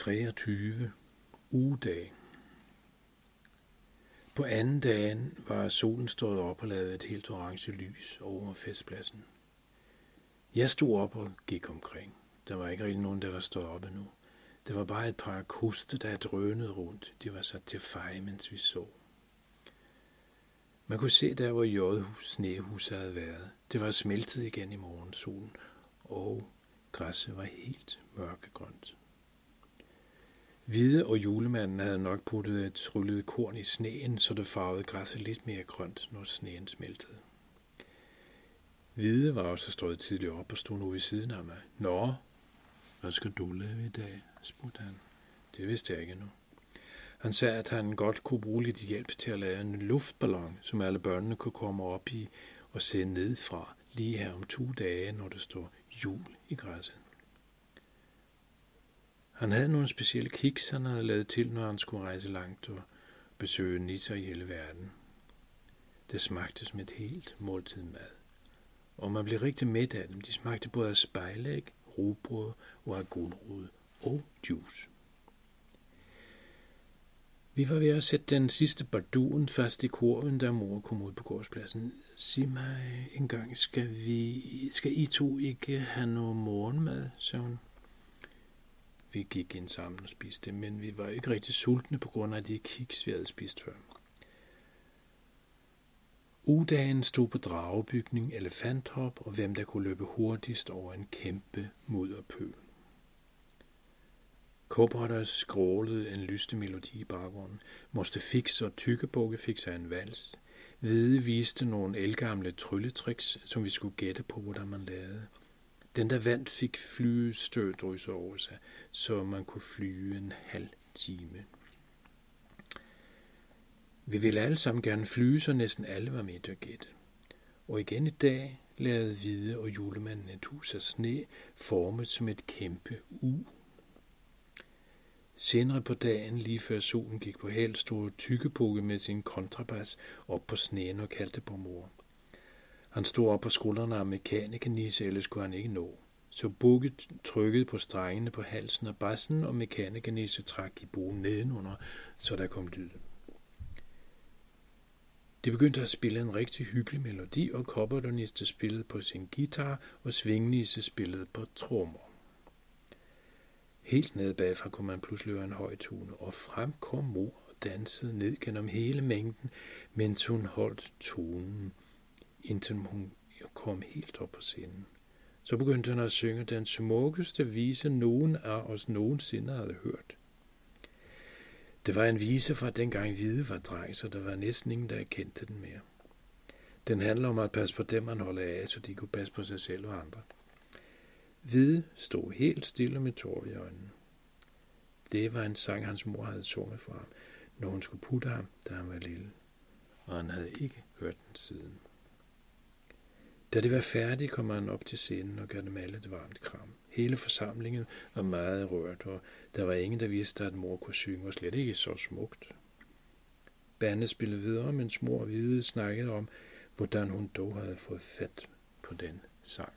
23. Ugedag. På anden dagen var solen stået op og lavet et helt orange lys over festpladsen. Jeg stod op og gik omkring. Der var ikke rigtig nogen, der var stået op endnu. Det var bare et par koste, der drønede rundt. De var sat til feje, mens vi så. Man kunne se der, hvor Jodhus snehus havde været. Det var smeltet igen i morgensolen, og græsset var helt mørkegrønt. Hvide og julemanden havde nok puttet et tryllet korn i sneen, så det farvede græsset lidt mere grønt, når sneen smeltede. Hvide var også stået tidligt op og stod nu ved siden af mig. Nå, hvad skal du lave i dag? spurgte han. Det vidste jeg ikke endnu. Han sagde, at han godt kunne bruge lidt hjælp til at lave en luftballon, som alle børnene kunne komme op i og se ned fra lige her om to dage, når det står jul i græsset. Han havde nogle specielle kiks, han havde lavet til, når han skulle rejse langt og besøge nisser i hele verden. Det smagte som et helt måltid mad. Og man blev rigtig mæt af dem. De smagte både af spejlæg, rugbrød og af gulrod og juice. Vi var ved at sætte den sidste barduen fast i kurven, da mor kom ud på gårdspladsen. Sig mig en gang, skal, vi, skal I to ikke have noget morgenmad, sagde hun. Vi gik ind sammen og spiste, men vi var ikke rigtig sultne på grund af de kiks, vi havde spist før. Udagen stod på dragebygning, elefanthop og hvem der kunne løbe hurtigst over en kæmpe mudderpøl. Kobberter skrålede en lyste melodi i baggrunden. Moste Fix og Tykkebukke fik sig en vals. Hvide viste nogle elgamle trylletricks, som vi skulle gætte på, hvordan man lavede. Den der vandt, fik flystødrysser over sig, så man kunne flyve en halv time. Vi ville alle sammen gerne flyve, så næsten alle var med til at gætte. Og igen i dag lavede Hvide og julemanden et hus af sne, formet som et kæmpe U. Senere på dagen, lige før solen gik på held, stod Tykkebukke med sin kontrabas op på sneen og kaldte på mor. Han stod op på skuldrene af mekanikernis, ellers kunne han ikke nå. Så Bukke trykkede på strengene på halsen af bassen, og mekanikernisse trak i bogen nedenunder, så der kom lyd. Det begyndte at spille en rigtig hyggelig melodi, og kopperdoniste spillede på sin guitar, og Svingnisse spillede på trommer. Helt nede bagfra kunne man pludselig høre en høj tone, og frem kom mor og dansede ned gennem hele mængden, mens hun holdt tonen indtil hun kom helt op på scenen. Så begyndte han at synge den smukkeste vise, nogen af os nogensinde havde hørt. Det var en vise fra dengang hvide var dreng, så der var næsten ingen, der kendte den mere. Den handler om at passe på dem, man holder af, så de kunne passe på sig selv og andre. Hvide stod helt stille med tårer i øjnene. Det var en sang, hans mor havde sunget for ham, når hun skulle putte ham, da han var lille, og han havde ikke hørt den siden. Da det var færdigt, kom han op til scenen og gav dem alle et varmt kram. Hele forsamlingen var meget rørt, og der var ingen, der vidste, at mor kunne synge, og slet ikke så smukt. Bandet spillede videre, mens mor hvide snakkede om, hvordan hun dog havde fået fat på den sang.